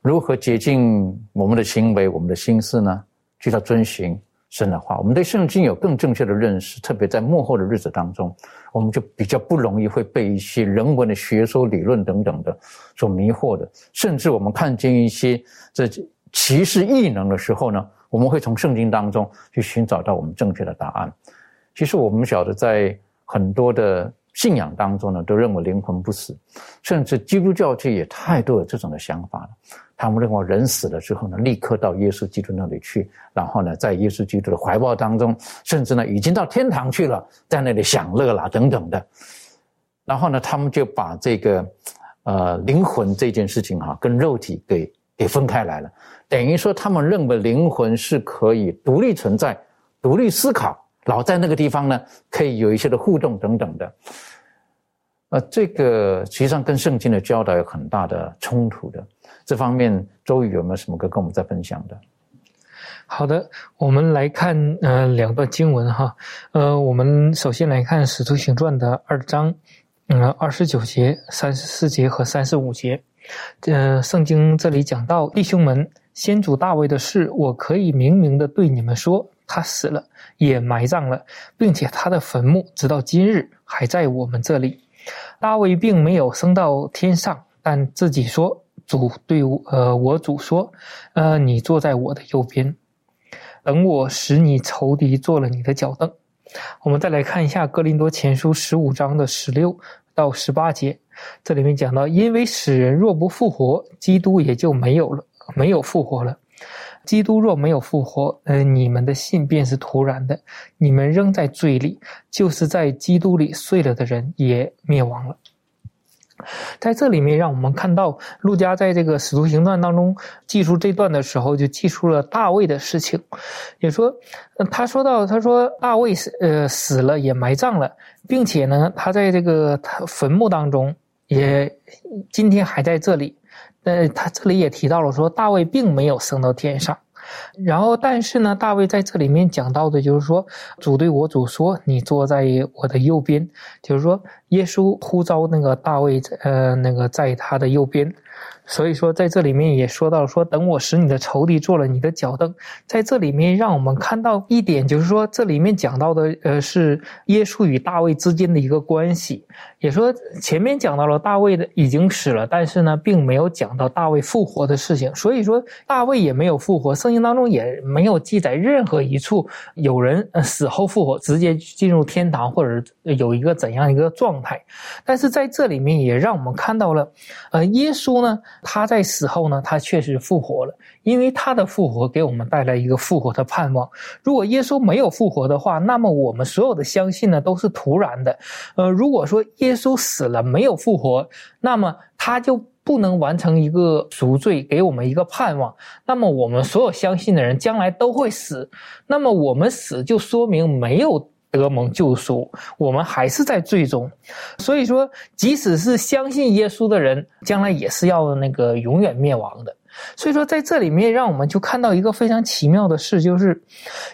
[SPEAKER 2] 如何洁净我们的行为、我们的心思呢？就要遵循神的话。我们对圣经有更正确的认识，特别在幕后的日子当中，我们就比较不容易会被一些人文的学说、理论等等的所迷惑的。甚至我们看见一些这歧视异能的时候呢？我们会从圣经当中去寻找到我们正确的答案。其实我们晓得，在很多的信仰当中呢，都认为灵魂不死，甚至基督教界也太多有这种的想法了。他们认为人死了之后呢，立刻到耶稣基督那里去，然后呢，在耶稣基督的怀抱当中，甚至呢，已经到天堂去了，在那里享乐了等等的。然后呢，他们就把这个呃灵魂这件事情哈，跟肉体给给分开来了。等于说，他们认为灵魂是可以独立存在、独立思考，老在那个地方呢，可以有一些的互动等等的。呃，这个实际上跟圣经的教导有很大的冲突的。这方面，周宇有没有什么可跟我们再分享的？
[SPEAKER 4] 好的，我们来看呃两段经文哈。呃，我们首先来看《使徒行传》的二章，呃，二十九节、三十四节和三十五节。呃，圣经这里讲到弟兄们。先祖大卫的事，我可以明明的对你们说，他死了，也埋葬了，并且他的坟墓直到今日还在我们这里。大卫并没有升到天上，但自己说：“主对我，呃，我主说，呃，你坐在我的右边，等我使你仇敌做了你的脚凳。”我们再来看一下《哥林多前书》十五章的十六到十八节，这里面讲到：“因为使人若不复活，基督也就没有了。”没有复活了，基督若没有复活，呃，你们的信便是徒然的，你们仍在罪里，就是在基督里睡了的人也灭亡了。在这里面，让我们看到路加在这个使徒行传当中记述这段的时候，就记述了大卫的事情，也说，他说到，他说大卫死，呃，死了也埋葬了，并且呢，他在这个坟墓当中。也今天还在这里。呃，他这里也提到了说，大卫并没有升到天上。然后，但是呢，大卫在这里面讲到的就是说，主对我主说：“你坐在我的右边。”就是说，耶稣呼召那个大卫，呃，那个在他的右边。所以说，在这里面也说到说，等我使你的仇敌做了你的脚凳。在这里面，让我们看到一点，就是说，这里面讲到的，呃，是耶稣与大卫之间的一个关系。也说前面讲到了大卫的已经死了，但是呢，并没有讲到大卫复活的事情。所以说，大卫也没有复活，圣经当中也没有记载任何一处有人死后复活，直接进入天堂或者有一个怎样一个状态。但是在这里面也让我们看到了，呃，耶稣呢。他在死后呢，他确实复活了，因为他的复活给我们带来一个复活的盼望。如果耶稣没有复活的话，那么我们所有的相信呢都是徒然的。呃，如果说耶稣死了没有复活，那么他就不能完成一个赎罪，给我们一个盼望。那么我们所有相信的人将来都会死，那么我们死就说明没有。得蒙救赎，我们还是在最终。所以说，即使是相信耶稣的人，将来也是要那个永远灭亡的。所以说，在这里面，让我们就看到一个非常奇妙的事，就是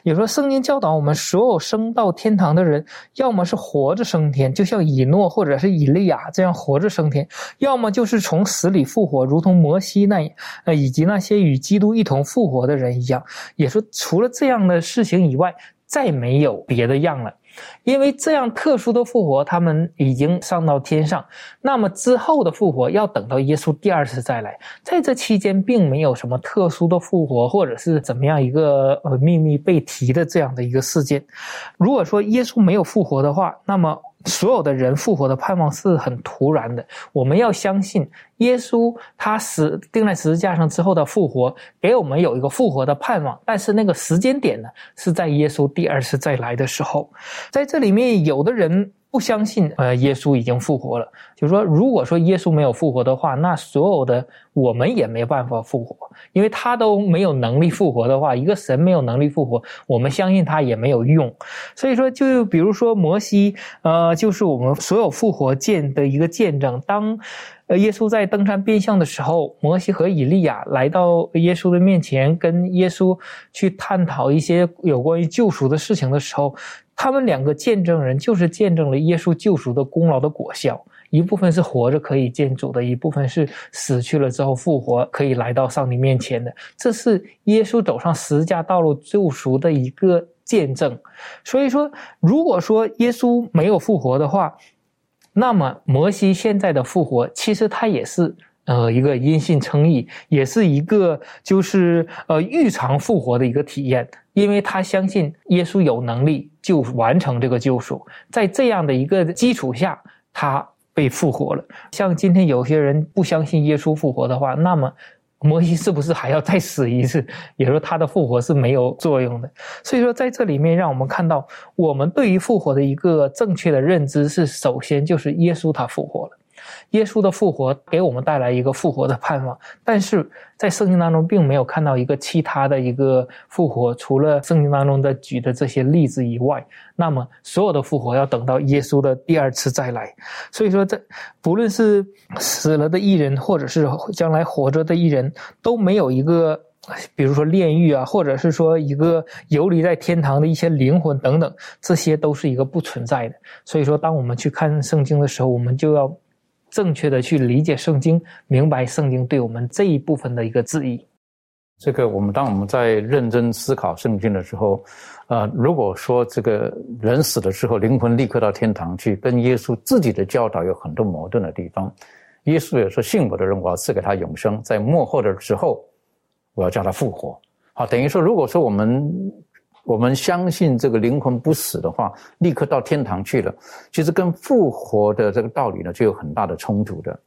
[SPEAKER 4] 有时候圣经教导我们，所有升到天堂的人，要么是活着升天，就像以诺或者是以利亚这样活着升天；要么就是从死里复活，如同摩西那呃以及那些与基督一同复活的人一样。也说，除了这样的事情以外。再没有别的样了，因为这样特殊的复活，他们已经上到天上。那么之后的复活要等到耶稣第二次再来，在这期间并没有什么特殊的复活，或者是怎么样一个呃秘密被提的这样的一个事件。如果说耶稣没有复活的话，那么。所有的人复活的盼望是很突然的。我们要相信耶稣，他死钉在十字架上之后的复活，给我们有一个复活的盼望。但是那个时间点呢，是在耶稣第二次再来的时候。在这里面，有的人。不相信，呃，耶稣已经复活了。就是说，如果说耶稣没有复活的话，那所有的我们也没办法复活，因为他都没有能力复活的话，一个神没有能力复活，我们相信他也没有用。所以说，就比如说摩西，呃，就是我们所有复活见的一个见证。当，呃，耶稣在登山变相的时候，摩西和以利亚来到耶稣的面前，跟耶稣去探讨一些有关于救赎的事情的时候。他们两个见证人就是见证了耶稣救赎的功劳的果效，一部分是活着可以见主的，一部分是死去了之后复活可以来到上帝面前的。这是耶稣走上十架道路救赎的一个见证。所以说，如果说耶稣没有复活的话，那么摩西现在的复活其实他也是呃一个因信称义，也是一个就是呃预尝复活的一个体验。因为他相信耶稣有能力就完成这个救赎，在这样的一个基础下，他被复活了。像今天有些人不相信耶稣复活的话，那么摩西是不是还要再死一次？也就说他的复活是没有作用的。所以说，在这里面让我们看到，我们对于复活的一个正确的认知是：首先就是耶稣他复活了。耶稣的复活给我们带来一个复活的盼望，但是在圣经当中并没有看到一个其他的一个复活，除了圣经当中的举的这些例子以外，那么所有的复活要等到耶稣的第二次再来。所以说，这不论是死了的艺人，或者是将来活着的艺人，都没有一个，比如说炼狱啊，或者是说一个游离在天堂的一些灵魂等等，这些都是一个不存在的。所以说，当我们去看圣经的时候，我们就要。正确的去理解圣经，明白圣经对我们这一部分的一个质疑。
[SPEAKER 2] 这个我们当我们在认真思考圣经的时候，呃，如果说这个人死了之后，灵魂立刻到天堂去，跟耶稣自己的教导有很多矛盾的地方。耶稣也说：“信我的人，我要赐给他永生，在末后的时候，我要叫他复活。”好，等于说，如果说我们。我们相信这个灵魂不死的话，立刻到天堂去了。其实跟复活的这个道理呢，就有很大的冲突的。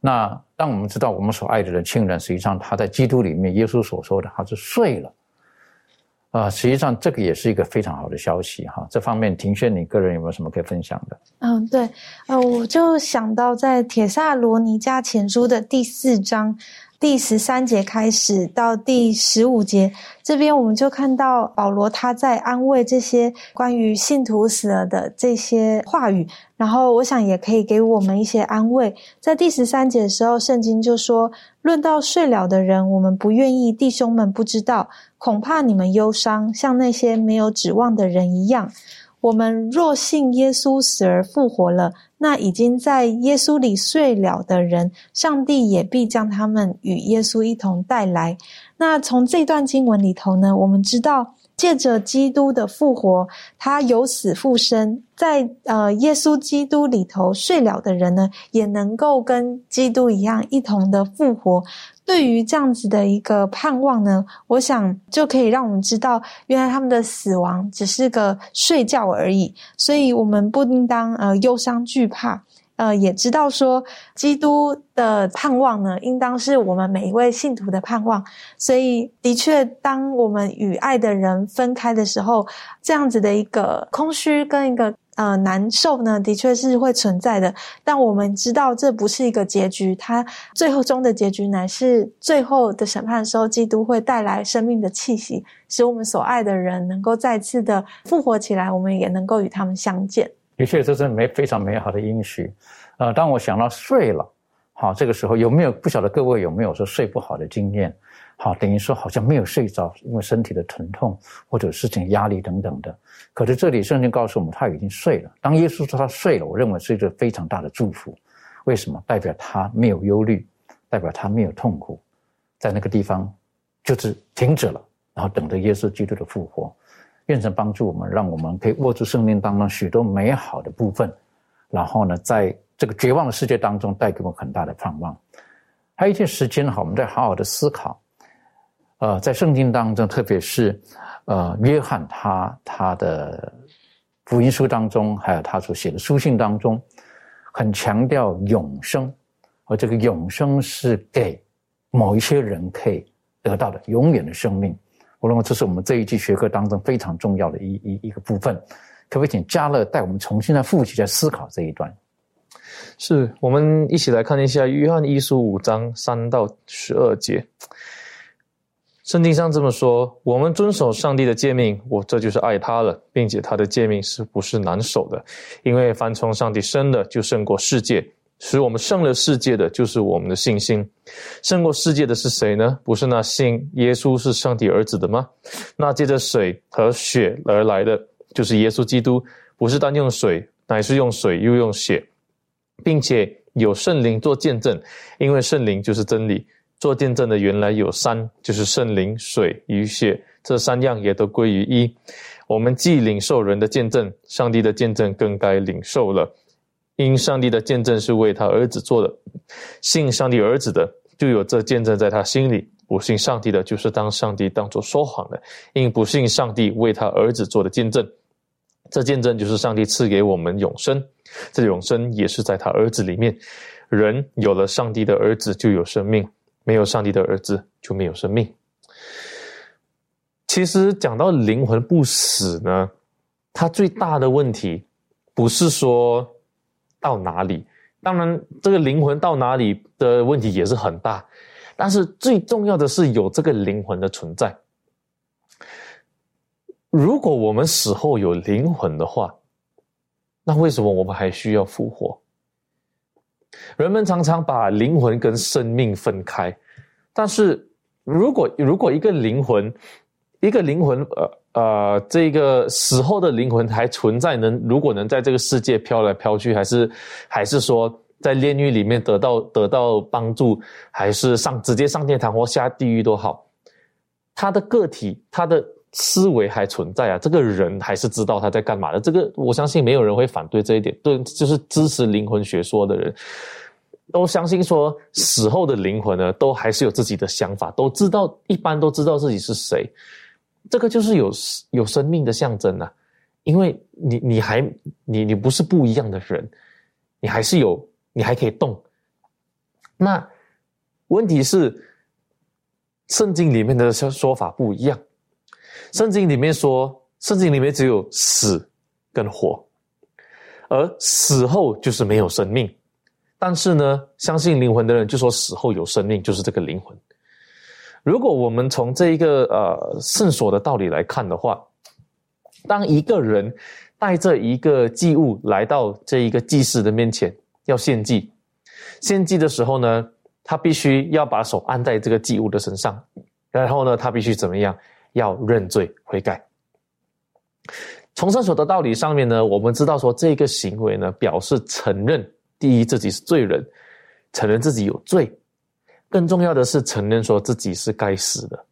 [SPEAKER 2] 那当我们知道我们所爱的人、亲人，实际上他在基督里面，耶稣所说的他是睡了啊。实际上这个也是一个非常好的消息哈。这方面，庭轩，你个人有没有什么可以分享的？
[SPEAKER 6] 嗯，对，呃，我就想到在《铁萨罗尼加前书》的第四章。第十三节开始到第十五节，这边我们就看到保罗他在安慰这些关于信徒死了的这些话语，然后我想也可以给我们一些安慰。在第十三节的时候，圣经就说：“论到睡了的人，我们不愿意弟兄们不知道，恐怕你们忧伤，像那些没有指望的人一样。”我们若信耶稣死而复活了，那已经在耶稣里睡了的人，上帝也必将他们与耶稣一同带来。那从这段经文里头呢，我们知道。借着基督的复活，他由死复生，在呃耶稣基督里头睡了的人呢，也能够跟基督一样一同的复活。对于这样子的一个盼望呢，我想就可以让我们知道，原来他们的死亡只是个睡觉而已，所以我们不应当呃忧伤惧怕。呃，也知道说，基督的盼望呢，应当是我们每一位信徒的盼望。所以，的确，当我们与爱的人分开的时候，这样子的一个空虚跟一个呃难受呢，的确是会存在的。但我们知道，这不是一个结局，它最后中的结局乃是最后的审判的时候，基督会带来生命的气息，使我们所爱的人能够再次的复活起来，我们也能够与他们相见。
[SPEAKER 2] 的确，这是美非常美好的应许。呃，当我想到睡了，好，这个时候有没有不晓得各位有没有说睡不好的经验？好，等于说好像没有睡着，因为身体的疼痛或者事情压力等等的。可是这里圣经告诉我们，他已经睡了。当耶稣说他睡了，我认为是一个非常大的祝福。为什么？代表他没有忧虑，代表他没有痛苦，在那个地方就是停止了，然后等着耶稣基督的复活。愿神帮助我们，让我们可以握住生命当中许多美好的部分，然后呢，在这个绝望的世界当中带给我很大的盼望。还有一些时间哈，我们再好好的思考。呃，在圣经当中，特别是呃约翰他他的福音书当中，还有他所写的书信当中，很强调永生，而这个永生是给某一些人可以得到的永远的生命。我认为这是我们这一季学科当中非常重要的一一一个部分，可不可以请嘉乐带我们重新来复习、再思考这一段？
[SPEAKER 7] 是我们一起来看一下《约翰一书》五章三到十二节。圣经上这么说：“我们遵守上帝的诫命，我这就是爱他了，并且他的诫命是不是难守的？因为凡从上帝生的，就胜过世界。”使我们胜了世界的就是我们的信心，胜过世界的是谁呢？不是那信耶稣是上帝儿子的吗？那借着水和血而来的就是耶稣基督，不是单用水，乃是用水又用血，并且有圣灵做见证，因为圣灵就是真理。做见证的原来有三，就是圣灵、水与血，这三样也都归于一。我们既领受人的见证，上帝的见证更该领受了。因上帝的见证是为他儿子做的，信上帝儿子的就有这见证在他心里；不信上帝的，就是当上帝当作说谎的。因不信上帝为他儿子做的见证，这见证就是上帝赐给我们永生。这永生也是在他儿子里面。人有了上帝的儿子就有生命，没有上帝的儿子就没有生命。其实讲到灵魂不死呢，它最大的问题不是说。到哪里？当然，这个灵魂到哪里的问题也是很大，但是最重要的是有这个灵魂的存在。如果我们死后有灵魂的话，那为什么我们还需要复活？人们常常把灵魂跟生命分开，但是如果如果一个灵魂，一个灵魂，呃。呃，这个死后的灵魂还存在，能如果能在这个世界飘来飘去，还是还是说在炼狱里面得到得到帮助，还是上直接上天堂或下地狱都好，他的个体他的思维还存在啊，这个人还是知道他在干嘛的。这个我相信没有人会反对这一点，对，就是支持灵魂学说的人都相信说死后的灵魂呢，都还是有自己的想法，都知道一般都知道自己是谁。这个就是有有生命的象征啊，因为你你还你你不是不一样的人，你还是有你还可以动。那问题是，圣经里面的说说法不一样。圣经里面说，圣经里面只有死跟活，而死后就是没有生命。但是呢，相信灵魂的人就说死后有生命，就是这个灵魂。如果我们从这一个呃圣所的道理来看的话，当一个人带着一个祭物来到这一个祭司的面前要献祭，献祭的时候呢，他必须要把手按在这个祭物的身上，然后呢，他必须怎么样？要认罪悔改。从圣所的道理上面呢，我们知道说这个行为呢，表示承认第一自己是罪人，承认自己有罪。更重要的是承认说自己是该死的，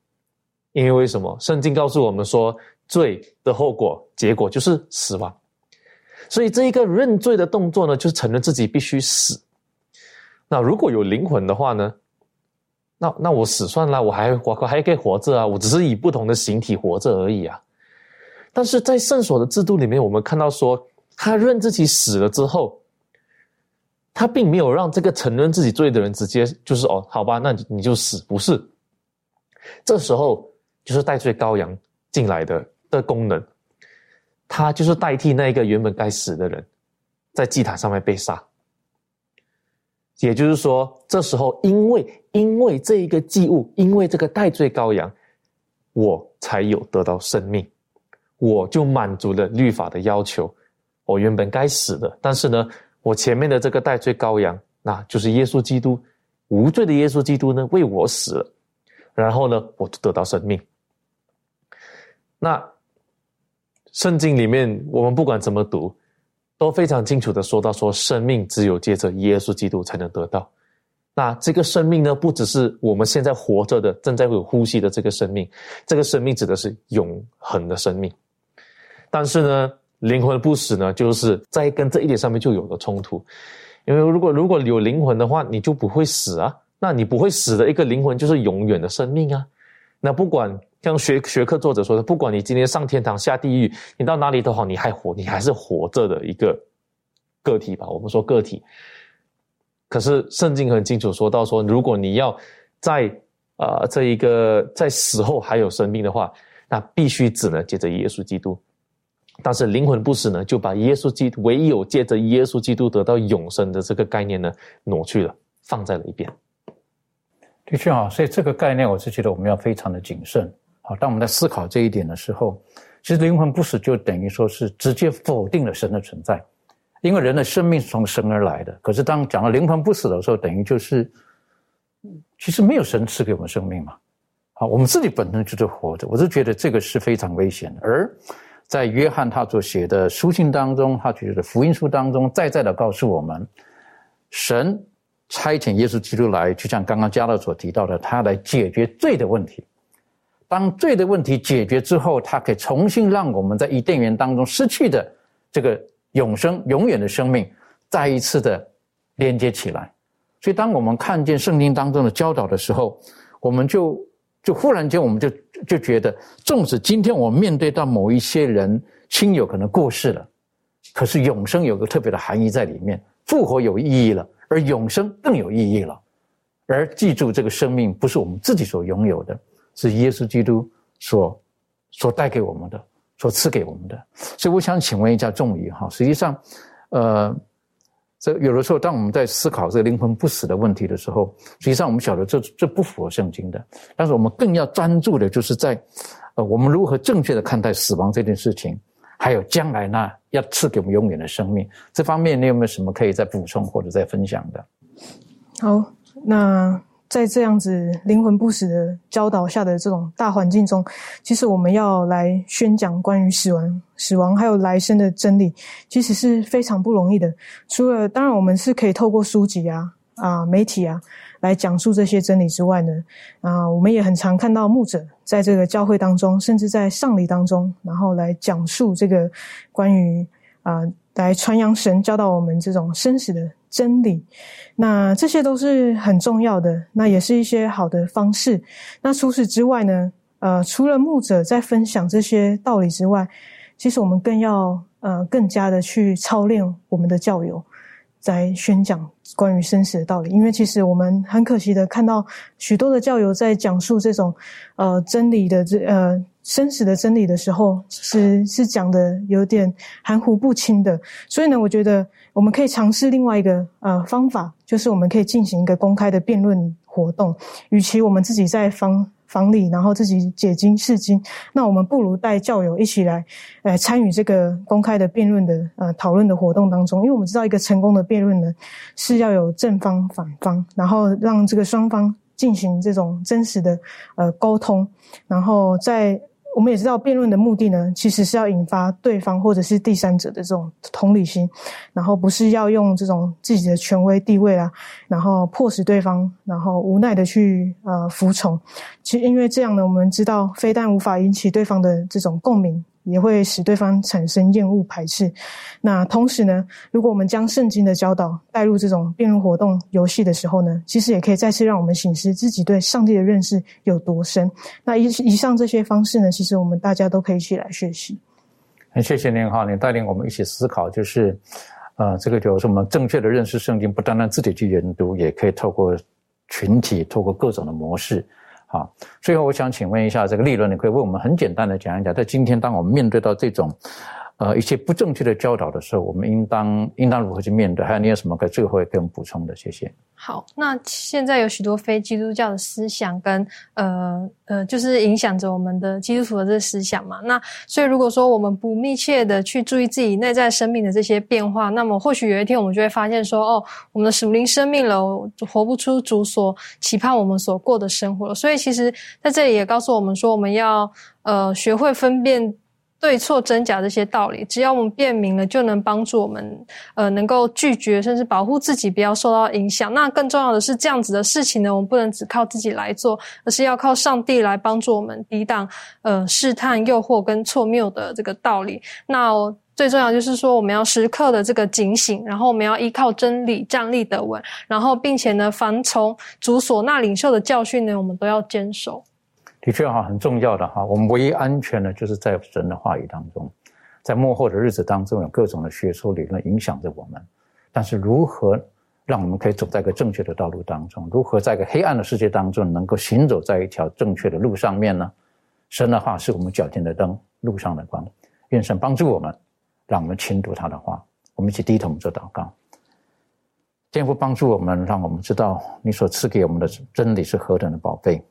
[SPEAKER 7] 因为为什么？圣经告诉我们说，罪的后果结果就是死亡。所以这一个认罪的动作呢，就是承认自己必须死。那如果有灵魂的话呢？那那我死算了，我还我还可以活着啊，我只是以不同的形体活着而已啊。但是在圣所的制度里面，我们看到说，他认自己死了之后。他并没有让这个承认自己罪的人直接就是哦，好吧，那你就死，不是？这时候就是代罪羔羊进来的的功能，他就是代替那一个原本该死的人，在祭坛上面被杀。也就是说，这时候因为因为这一个祭物，因为这个代罪羔羊，我才有得到生命，我就满足了律法的要求。我原本该死的，但是呢？我前面的这个代罪羔羊，那就是耶稣基督，无罪的耶稣基督呢，为我死了，然后呢，我就得到生命。那圣经里面，我们不管怎么读，都非常清楚的说到，说生命只有借着耶稣基督才能得到。那这个生命呢，不只是我们现在活着的、正在有呼吸的这个生命，这个生命指的是永恒的生命。但是呢？灵魂不死呢，就是在跟这一点上面就有了冲突，因为如果如果有灵魂的话，你就不会死啊。那你不会死的一个灵魂就是永远的生命啊。那不管像学学科作者说的，不管你今天上天堂下地狱，你到哪里都好，你还活，你还是活着的一个个体吧。我们说个体，可是圣经很清楚说到说，如果你要在啊这一个在死后还有生命的话，那必须只能借着耶稣基督。但是灵魂不死呢，就把耶稣基督唯有借着耶稣基督得到永生的这个概念呢挪去了，放在了一边。
[SPEAKER 2] 的确啊，所以这个概念我是觉得我们要非常的谨慎。好，当我们在思考这一点的时候，其实灵魂不死就等于说是直接否定了神的存在，因为人的生命是从神而来的。可是当讲到灵魂不死的时候，等于就是其实没有神赐给我们生命嘛。好，我们自己本身就是活着，我是觉得这个是非常危险的，而。在约翰他所写的书信当中，他觉得福音书当中再再的告诉我们，神差遣耶稣基督来，就像刚刚加勒所提到的，他来解决罪的问题。当罪的问题解决之后，他可以重新让我们在伊甸园当中失去的这个永生、永远的生命，再一次的连接起来。所以，当我们看见圣经当中的教导的时候，我们就。就忽然间，我们就就觉得，纵使今天我们面对到某一些人亲友可能过世了，可是永生有个特别的含义在里面，复活有意义了，而永生更有意义了。而记住，这个生命不是我们自己所拥有的，是耶稣基督所所带给我们的，所赐给我们的。所以，我想请问一下众宇哈，实际上，呃。这有的时候，当我们在思考这个灵魂不死的问题的时候，实际上我们晓得这这不符合圣经的。但是我们更要专注的，就是在，呃，我们如何正确的看待死亡这件事情，还有将来呢要赐给我们永远的生命这方面，你有没有什么可以再补充或者再分享的？
[SPEAKER 3] 好，那。在这样子灵魂不死的教导下的这种大环境中，其实我们要来宣讲关于死亡、死亡还有来生的真理，其实是非常不容易的。除了当然我们是可以透过书籍啊、啊媒体啊来讲述这些真理之外呢，啊，我们也很常看到牧者在这个教会当中，甚至在上礼当中，然后来讲述这个关于啊，来传扬神教导我们这种生死的。真理，那这些都是很重要的，那也是一些好的方式。那除此之外呢？呃，除了牧者在分享这些道理之外，其实我们更要呃更加的去操练我们的教友。在宣讲关于生死的道理。因为其实我们很可惜的看到许多的教友在讲述这种呃真理的这呃生死的真理的时候，是是讲的有点含糊不清的。所以呢，我觉得我们可以尝试另外一个呃方法，就是我们可以进行一个公开的辩论活动。与其我们自己在房。房里，然后自己解经释经。那我们不如带教友一起来，呃，参与这个公开的辩论的呃讨论的活动当中。因为我们知道，一个成功的辩论呢，是要有正方反方，然后让这个双方进行这种真实的呃沟通，然后在。我们也知道，辩论的目的呢，其实是要引发对方或者是第三者的这种同理心，然后不是要用这种自己的权威地位啊，然后迫使对方，然后无奈的去呃服从。其实因为这样呢，我们知道，非但无法引起对方的这种共鸣。也会使对方产生厌恶排斥。那同时呢，如果我们将圣经的教导带入这种辩论活动游戏的时候呢，其实也可以再次让我们醒思自己对上帝的认识有多深。那以以上这些方式呢，其实我们大家都可以一起来学习。
[SPEAKER 2] 很谢谢您哈，您带领我们一起思考，就是呃，这个就是我们正确的认识圣经，不单单自己去研读，也可以透过群体，透过各种的模式。好，最后我想请问一下，这个利润，你可以为我们很简单的讲一讲，在今天当我们面对到这种，呃，一些不正确的教导的时候，我们应当应当如何去面对？还有你有什么可以最后给我们补充的？谢谢。
[SPEAKER 5] 好，那现在有许多非基督教的思想跟呃呃，就是影响着我们的基督徒的这个思想嘛。那所以如果说我们不密切的去注意自己内在生命的这些变化，那么或许有一天我们就会发现说，哦，我们的属灵生命了，活不出主所期盼我们所过的生活了。所以其实在这里也告诉我们说，我们要呃学会分辨。对错真假这些道理，只要我们辨明了，就能帮助我们，呃，能够拒绝甚至保护自己，不要受到影响。那更重要的是，这样子的事情呢，我们不能只靠自己来做，而是要靠上帝来帮助我们抵挡，呃，试探、诱惑跟错谬的这个道理。那最重要就是说，我们要时刻的这个警醒，然后我们要依靠真理站立得稳，然后并且呢，凡从主所那领受的教训呢，我们都要坚守。
[SPEAKER 2] 的确哈，很重要的哈。我们唯一安全的，就是在神的话语当中，在幕后的日子当中，有各种的学术理论影响着我们。但是，如何让我们可以走在一个正确的道路当中？如何在一个黑暗的世界当中，能够行走在一条正确的路上面呢？神的话是我们脚前的灯，路上的光。愿神帮助我们，让我们倾读他的话。我们一起低头做祷告，天父帮助我们，让我们知道你所赐给我们的真理是何等的宝贝。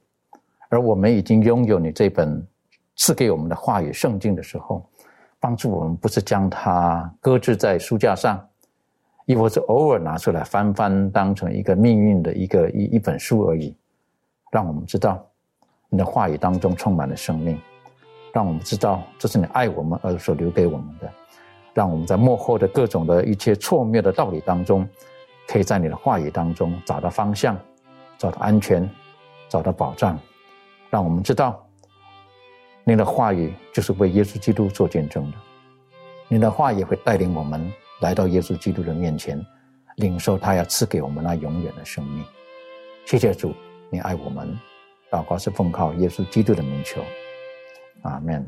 [SPEAKER 2] 而我们已经拥有你这本赐给我们的话语圣经的时候，帮助我们不是将它搁置在书架上，亦或是偶尔拿出来翻翻，当成一个命运的一个一一本书而已。让我们知道你的话语当中充满了生命，让我们知道这是你爱我们而所留给我们的。让我们在幕后的各种的一切错谬的道理当中，可以在你的话语当中找到方向，找到安全，找到保障。让我们知道，您的话语就是为耶稣基督做见证的。您的话也会带领我们来到耶稣基督的面前，领受他要赐给我们那永远的生命。谢谢主，你爱我们。祷告是奉靠耶稣基督的名求，阿门。